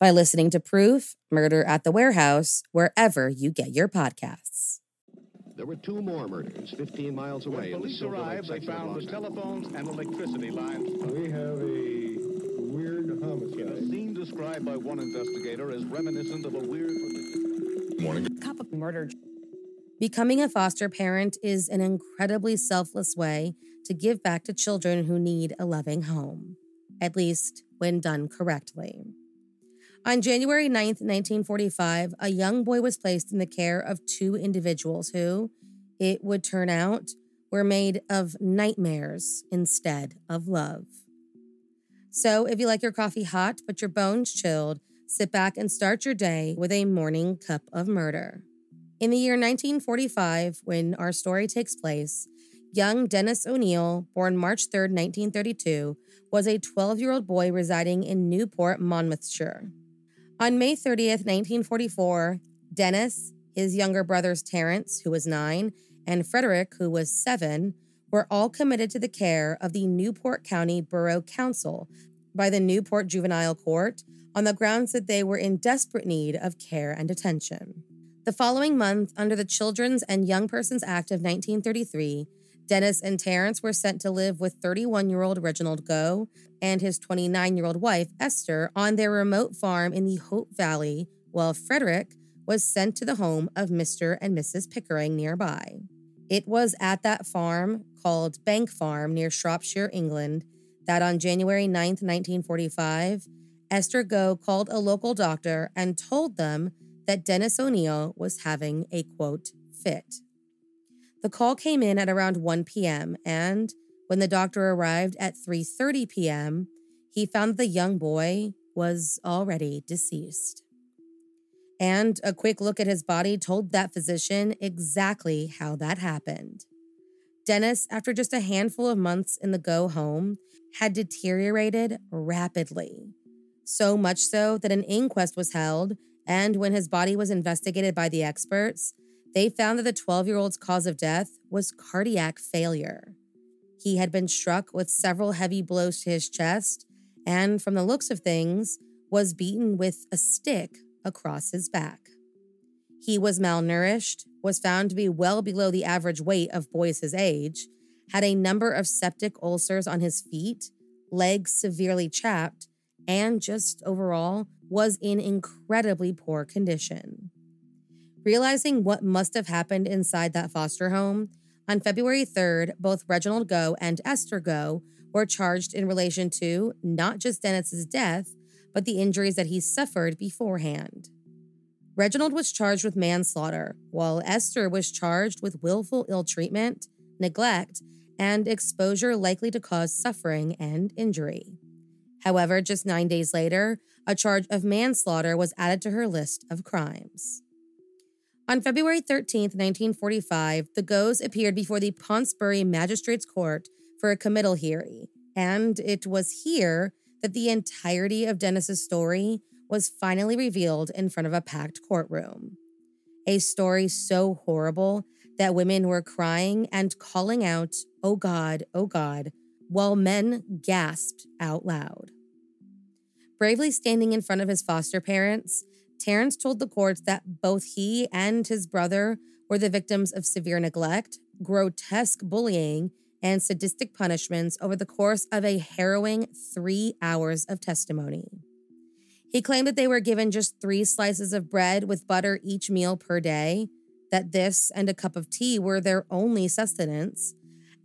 by listening to Proof Murder at the Warehouse wherever you get your podcasts. There were two more murders 15 miles away. When police arrived, they found the telephones and electricity lines. We have a weird homicide. A homicide. scene described by one investigator as reminiscent of a weird. Cup of murder. Becoming a foster parent is an incredibly selfless way to give back to children who need a loving home, at least when done correctly. On January 9th, 1945, a young boy was placed in the care of two individuals who, it would turn out, were made of nightmares instead of love. So, if you like your coffee hot but your bones chilled, sit back and start your day with a morning cup of murder. In the year 1945, when our story takes place, young Dennis O'Neill, born March 3, 1932, was a 12 year old boy residing in Newport, Monmouthshire. On May 30th, 1944, Dennis, his younger brothers Terrence, who was nine, and Frederick, who was seven, were all committed to the care of the Newport County Borough Council by the Newport Juvenile Court on the grounds that they were in desperate need of care and attention. The following month, under the Children's and Young Persons Act of 1933, Dennis and Terrence were sent to live with 31 year old Reginald Go and his 29 year old wife, Esther, on their remote farm in the Hope Valley, while Frederick was sent to the home of Mr. and Mrs. Pickering nearby. It was at that farm, called Bank Farm near Shropshire, England, that on January 9, 1945, Esther Go called a local doctor and told them that Dennis O'Neill was having a quote fit. The call came in at around 1 p.m. and when the doctor arrived at 3:30 p.m., he found the young boy was already deceased. And a quick look at his body told that physician exactly how that happened. Dennis, after just a handful of months in the go home, had deteriorated rapidly. So much so that an inquest was held, and when his body was investigated by the experts, they found that the 12 year old's cause of death was cardiac failure. He had been struck with several heavy blows to his chest, and from the looks of things, was beaten with a stick across his back. He was malnourished, was found to be well below the average weight of boys his age, had a number of septic ulcers on his feet, legs severely chapped, and just overall was in incredibly poor condition. Realizing what must have happened inside that foster home, on February 3rd, both Reginald Go and Esther Go were charged in relation to not just Dennis's death, but the injuries that he suffered beforehand. Reginald was charged with manslaughter, while Esther was charged with willful ill treatment, neglect, and exposure likely to cause suffering and injury. However, just nine days later, a charge of manslaughter was added to her list of crimes. On February 13, 1945, the Goes appeared before the Pontesbury Magistrates Court for a committal hearing, and it was here that the entirety of Dennis's story was finally revealed in front of a packed courtroom. a story so horrible that women were crying and calling out, Oh God, oh God, while men gasped out loud. Bravely standing in front of his foster parents, Terrence told the courts that both he and his brother were the victims of severe neglect, grotesque bullying, and sadistic punishments over the course of a harrowing three hours of testimony. He claimed that they were given just three slices of bread with butter each meal per day, that this and a cup of tea were their only sustenance,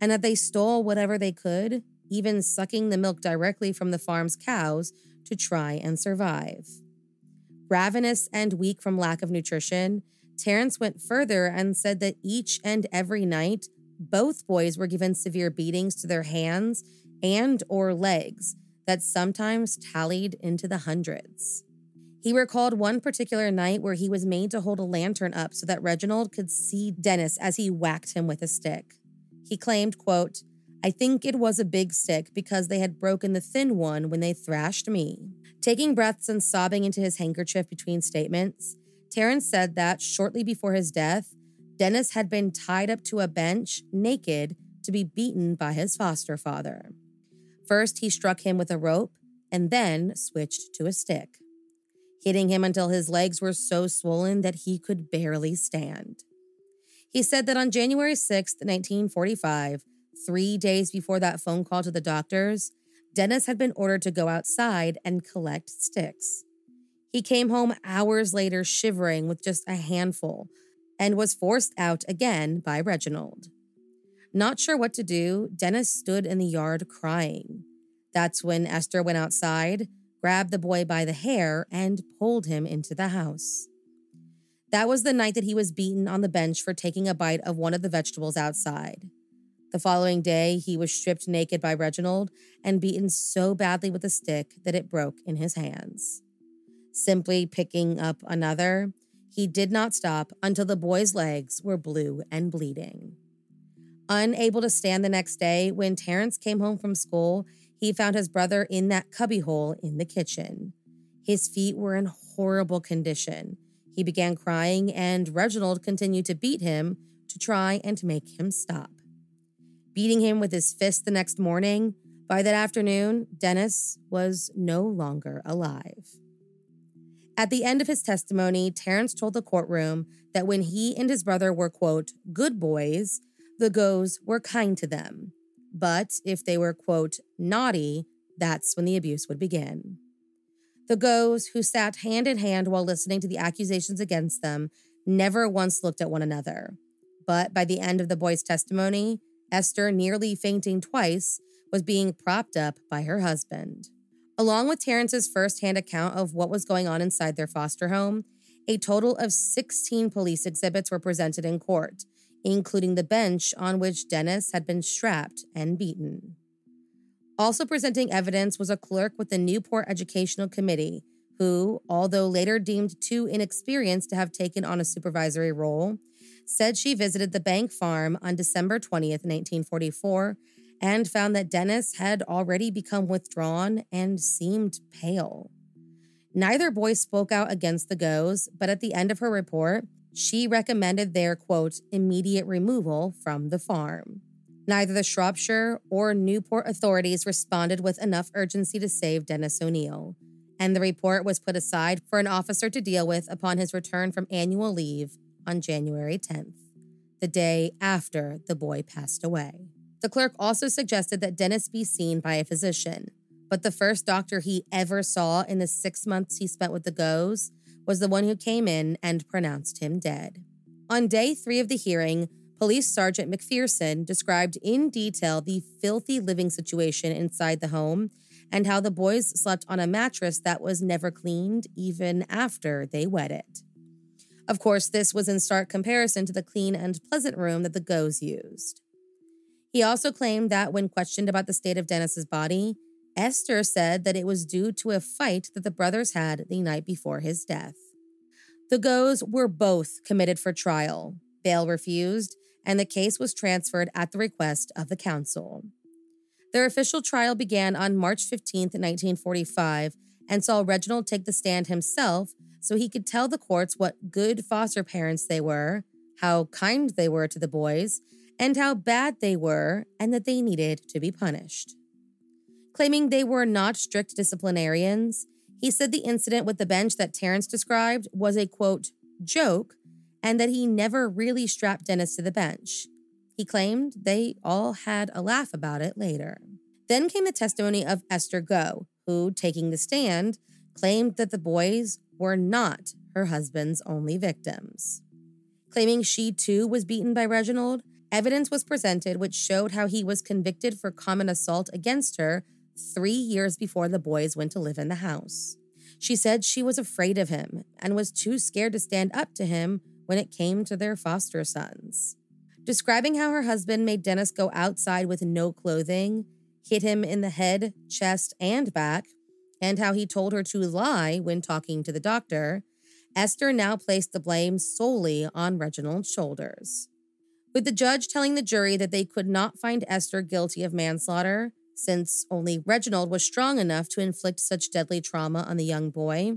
and that they stole whatever they could, even sucking the milk directly from the farm's cows to try and survive. Ravenous and weak from lack of nutrition, Terrence went further and said that each and every night, both boys were given severe beatings to their hands and or legs that sometimes tallied into the hundreds. He recalled one particular night where he was made to hold a lantern up so that Reginald could see Dennis as he whacked him with a stick. He claimed, quote, I think it was a big stick because they had broken the thin one when they thrashed me. Taking breaths and sobbing into his handkerchief between statements, Terrence said that shortly before his death, Dennis had been tied up to a bench, naked, to be beaten by his foster father. First, he struck him with a rope and then switched to a stick hitting him until his legs were so swollen that he could barely stand. He said that on January 6, 1945, three days before that phone call to the doctors, Dennis had been ordered to go outside and collect sticks. He came home hours later shivering with just a handful and was forced out again by Reginald. Not sure what to do, Dennis stood in the yard crying. That's when Esther went outside, grabbed the boy by the hair, and pulled him into the house. That was the night that he was beaten on the bench for taking a bite of one of the vegetables outside. The following day, he was stripped naked by Reginald and beaten so badly with a stick that it broke in his hands. Simply picking up another, he did not stop until the boy's legs were blue and bleeding. Unable to stand the next day, when Terrence came home from school, he found his brother in that cubbyhole in the kitchen. His feet were in horrible condition. He began crying, and Reginald continued to beat him to try and make him stop. Beating him with his fist the next morning, by that afternoon, Dennis was no longer alive. At the end of his testimony, Terrence told the courtroom that when he and his brother were, quote, good boys, the Goes were kind to them. But if they were, quote, naughty, that's when the abuse would begin. The Goes, who sat hand in hand while listening to the accusations against them, never once looked at one another. But by the end of the boy's testimony, Esther, nearly fainting twice, was being propped up by her husband. Along with Terrence's firsthand account of what was going on inside their foster home, a total of 16 police exhibits were presented in court, including the bench on which Dennis had been strapped and beaten. Also presenting evidence was a clerk with the Newport Educational Committee, who, although later deemed too inexperienced to have taken on a supervisory role, said she visited the bank farm on December 20th, 1944, and found that Dennis had already become withdrawn and seemed pale. Neither boy spoke out against the goes, but at the end of her report, she recommended their quote, immediate removal from the farm. Neither the Shropshire or Newport authorities responded with enough urgency to save Dennis O'Neill, and the report was put aside for an officer to deal with upon his return from annual leave on January 10th, the day after the boy passed away. The clerk also suggested that Dennis be seen by a physician, but the first doctor he ever saw in the six months he spent with the Goes was the one who came in and pronounced him dead. On day three of the hearing, Police Sergeant McPherson described in detail the filthy living situation inside the home and how the boys slept on a mattress that was never cleaned even after they wet it. Of course, this was in stark comparison to the clean and pleasant room that the Goes used. He also claimed that when questioned about the state of Dennis's body, Esther said that it was due to a fight that the brothers had the night before his death. The Goes were both committed for trial. Bail refused, and the case was transferred at the request of the council. Their official trial began on March 15, 1945, and saw Reginald take the stand himself so he could tell the courts what good foster parents they were, how kind they were to the boys, and how bad they were, and that they needed to be punished. Claiming they were not strict disciplinarians, he said the incident with the bench that Terrence described was a quote, joke, and that he never really strapped Dennis to the bench. He claimed they all had a laugh about it later. Then came the testimony of Esther Go, who, taking the stand, claimed that the boys were not her husband's only victims. Claiming she too was beaten by Reginald, evidence was presented which showed how he was convicted for common assault against her three years before the boys went to live in the house. She said she was afraid of him and was too scared to stand up to him when it came to their foster sons. Describing how her husband made Dennis go outside with no clothing, hit him in the head, chest, and back, and how he told her to lie when talking to the doctor, Esther now placed the blame solely on Reginald's shoulders. With the judge telling the jury that they could not find Esther guilty of manslaughter, since only Reginald was strong enough to inflict such deadly trauma on the young boy,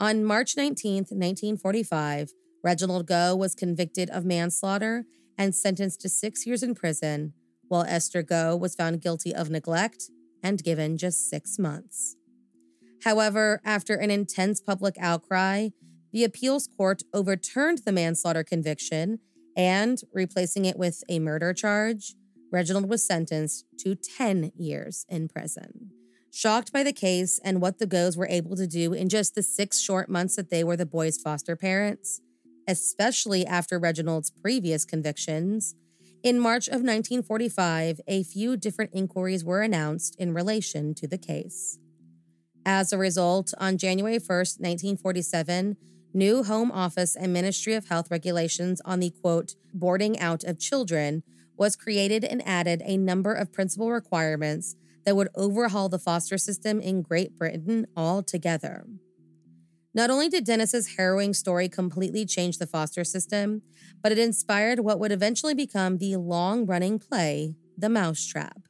on March 19, 1945, Reginald Go was convicted of manslaughter and sentenced to six years in prison, while Esther Go was found guilty of neglect and given just six months. However, after an intense public outcry, the appeals court overturned the manslaughter conviction and, replacing it with a murder charge, Reginald was sentenced to 10 years in prison. Shocked by the case and what the Goes were able to do in just the six short months that they were the boys' foster parents, especially after Reginald's previous convictions, in March of 1945, a few different inquiries were announced in relation to the case. As a result, on January 1, 1947, new Home Office and Ministry of Health regulations on the quote, boarding out of children was created and added a number of principal requirements that would overhaul the foster system in Great Britain altogether. Not only did Dennis's harrowing story completely change the foster system, but it inspired what would eventually become the long-running play, The Mousetrap.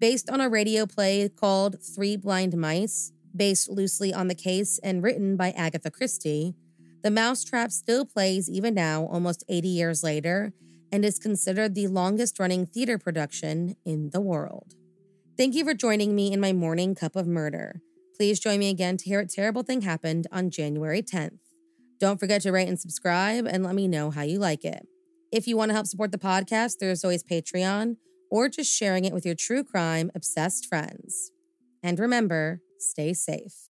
Based on a radio play called Three Blind Mice, based loosely on the case and written by Agatha Christie, The Mousetrap still plays even now, almost 80 years later, and is considered the longest running theater production in the world. Thank you for joining me in my morning cup of murder. Please join me again to hear what terrible thing happened on January 10th. Don't forget to rate and subscribe and let me know how you like it. If you want to help support the podcast, there's always Patreon or just sharing it with your true crime obsessed friends. And remember, stay safe.